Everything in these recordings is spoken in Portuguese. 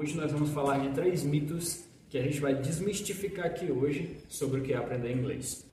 Hoje nós vamos falar de três mitos que a gente vai desmistificar aqui hoje sobre o que é aprender inglês.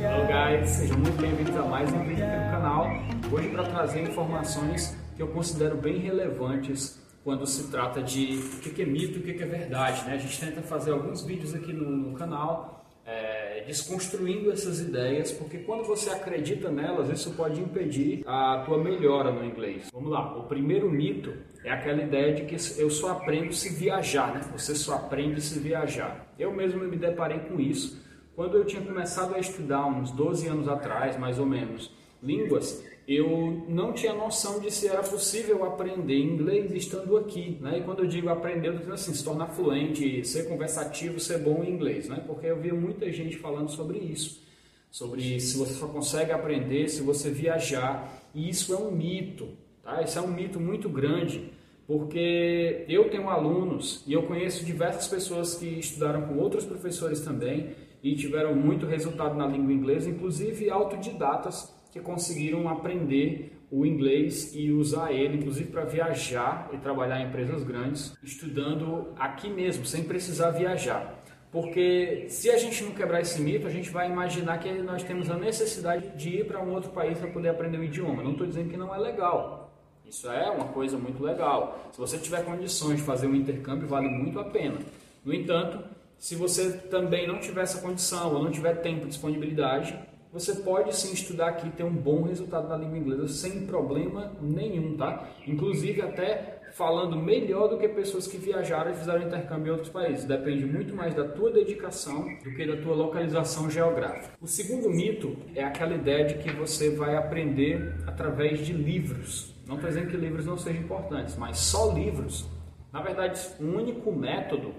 Hello guys, sejam muito bem-vindos a mais um vídeo aqui no canal. Hoje para trazer informações que eu considero bem relevantes quando se trata de o que é mito e o que é verdade. Né? A gente tenta fazer alguns vídeos aqui no, no canal é, desconstruindo essas ideias, porque quando você acredita nelas, isso pode impedir a tua melhora no inglês. Vamos lá, o primeiro mito é aquela ideia de que eu só aprendo se viajar, né? Você só aprende se viajar. Eu mesmo me deparei com isso quando eu tinha começado a estudar uns 12 anos atrás, mais ou menos, línguas eu não tinha noção de se era possível aprender inglês estando aqui, né? E quando eu digo aprender, eu digo assim, se tornar fluente, ser conversativo, ser bom em inglês, né? Porque eu via muita gente falando sobre isso, sobre se você só consegue aprender se você viajar, e isso é um mito, tá? Isso é um mito muito grande, porque eu tenho alunos e eu conheço diversas pessoas que estudaram com outros professores também e tiveram muito resultado na língua inglesa, inclusive autodidatas que conseguiram aprender o inglês e usar ele, inclusive para viajar e trabalhar em empresas grandes, estudando aqui mesmo, sem precisar viajar. Porque se a gente não quebrar esse mito, a gente vai imaginar que nós temos a necessidade de ir para um outro país para poder aprender o idioma. Não estou dizendo que não é legal. Isso é uma coisa muito legal. Se você tiver condições de fazer um intercâmbio, vale muito a pena. No entanto, se você também não tiver essa condição ou não tiver tempo, disponibilidade, você pode sim estudar aqui ter um bom resultado na língua inglesa sem problema nenhum, tá? Inclusive até falando melhor do que pessoas que viajaram e fizeram intercâmbio em outros países. Depende muito mais da tua dedicação do que da tua localização geográfica. O segundo mito é aquela ideia de que você vai aprender através de livros. Não estou dizendo que livros não sejam importantes, mas só livros. Na verdade, o um único método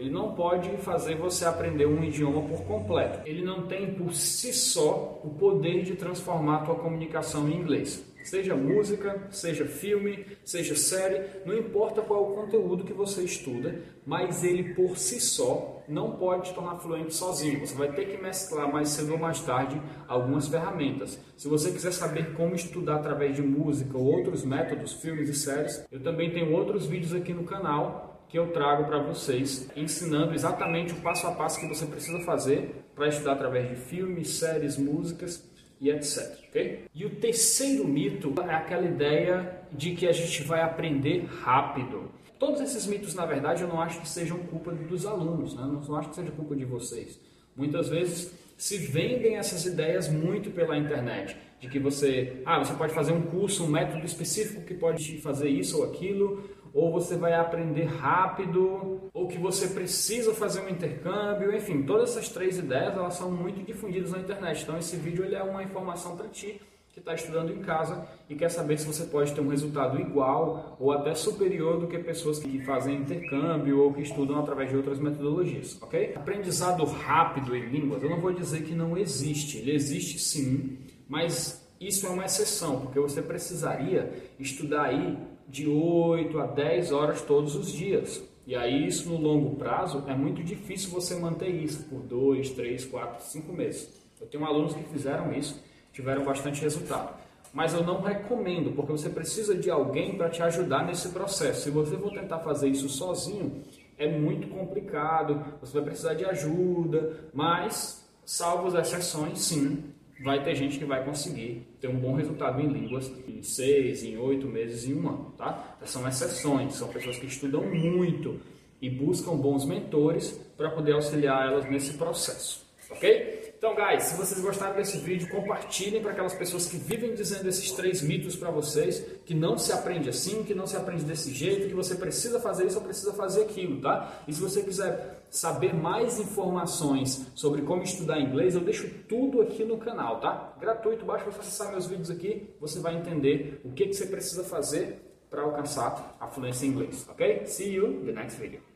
ele não pode fazer você aprender um idioma por completo. Ele não tem por si só o poder de transformar a tua comunicação em inglês. Seja música, seja filme, seja série, não importa qual o conteúdo que você estuda, mas ele por si só não pode te tornar fluente sozinho. Você vai ter que mesclar mais cedo ou mais tarde algumas ferramentas. Se você quiser saber como estudar através de música ou outros métodos, filmes e séries, eu também tenho outros vídeos aqui no canal que eu trago para vocês, ensinando exatamente o passo a passo que você precisa fazer para estudar através de filmes, séries, músicas e etc. Okay? E o terceiro mito é aquela ideia de que a gente vai aprender rápido. Todos esses mitos, na verdade, eu não acho que sejam culpa dos alunos, né? não acho que seja culpa de vocês. Muitas vezes se vendem essas ideias muito pela internet, de que você, ah, você pode fazer um curso, um método específico que pode te fazer isso ou aquilo, ou você vai aprender rápido, ou que você precisa fazer um intercâmbio, enfim, todas essas três ideias elas são muito difundidas na internet. Então esse vídeo ele é uma informação para ti que está estudando em casa e quer saber se você pode ter um resultado igual ou até superior do que pessoas que fazem intercâmbio ou que estudam através de outras metodologias, ok? Aprendizado rápido em línguas, eu não vou dizer que não existe, ele existe sim, mas isso é uma exceção, porque você precisaria estudar aí de 8 a 10 horas todos os dias. E aí, isso no longo prazo, é muito difícil você manter isso por 2, 3, 4, 5 meses. Eu tenho alunos que fizeram isso, tiveram bastante resultado. Mas eu não recomendo, porque você precisa de alguém para te ajudar nesse processo. Se você for tentar fazer isso sozinho, é muito complicado, você vai precisar de ajuda, mas, salvo as exceções, sim, vai ter gente que vai conseguir ter um bom resultado em línguas em seis, em oito meses, em um ano, tá? São exceções, são pessoas que estudam muito e buscam bons mentores para poder auxiliar elas nesse processo, ok? Então, guys, se vocês gostaram desse vídeo, compartilhem para aquelas pessoas que vivem dizendo esses três mitos para vocês, que não se aprende assim, que não se aprende desse jeito, que você precisa fazer isso ou precisa fazer aquilo, tá? E se você quiser saber mais informações sobre como estudar inglês, eu deixo tudo aqui no canal, tá? Gratuito, basta você acessar meus vídeos aqui, você vai entender o que, que você precisa fazer para alcançar a fluência em inglês, ok? See you in the next video.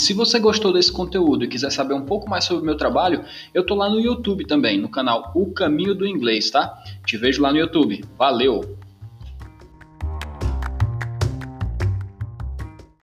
Se você gostou desse conteúdo e quiser saber um pouco mais sobre o meu trabalho, eu tô lá no YouTube também, no canal O Caminho do Inglês, tá? Te vejo lá no YouTube. Valeu!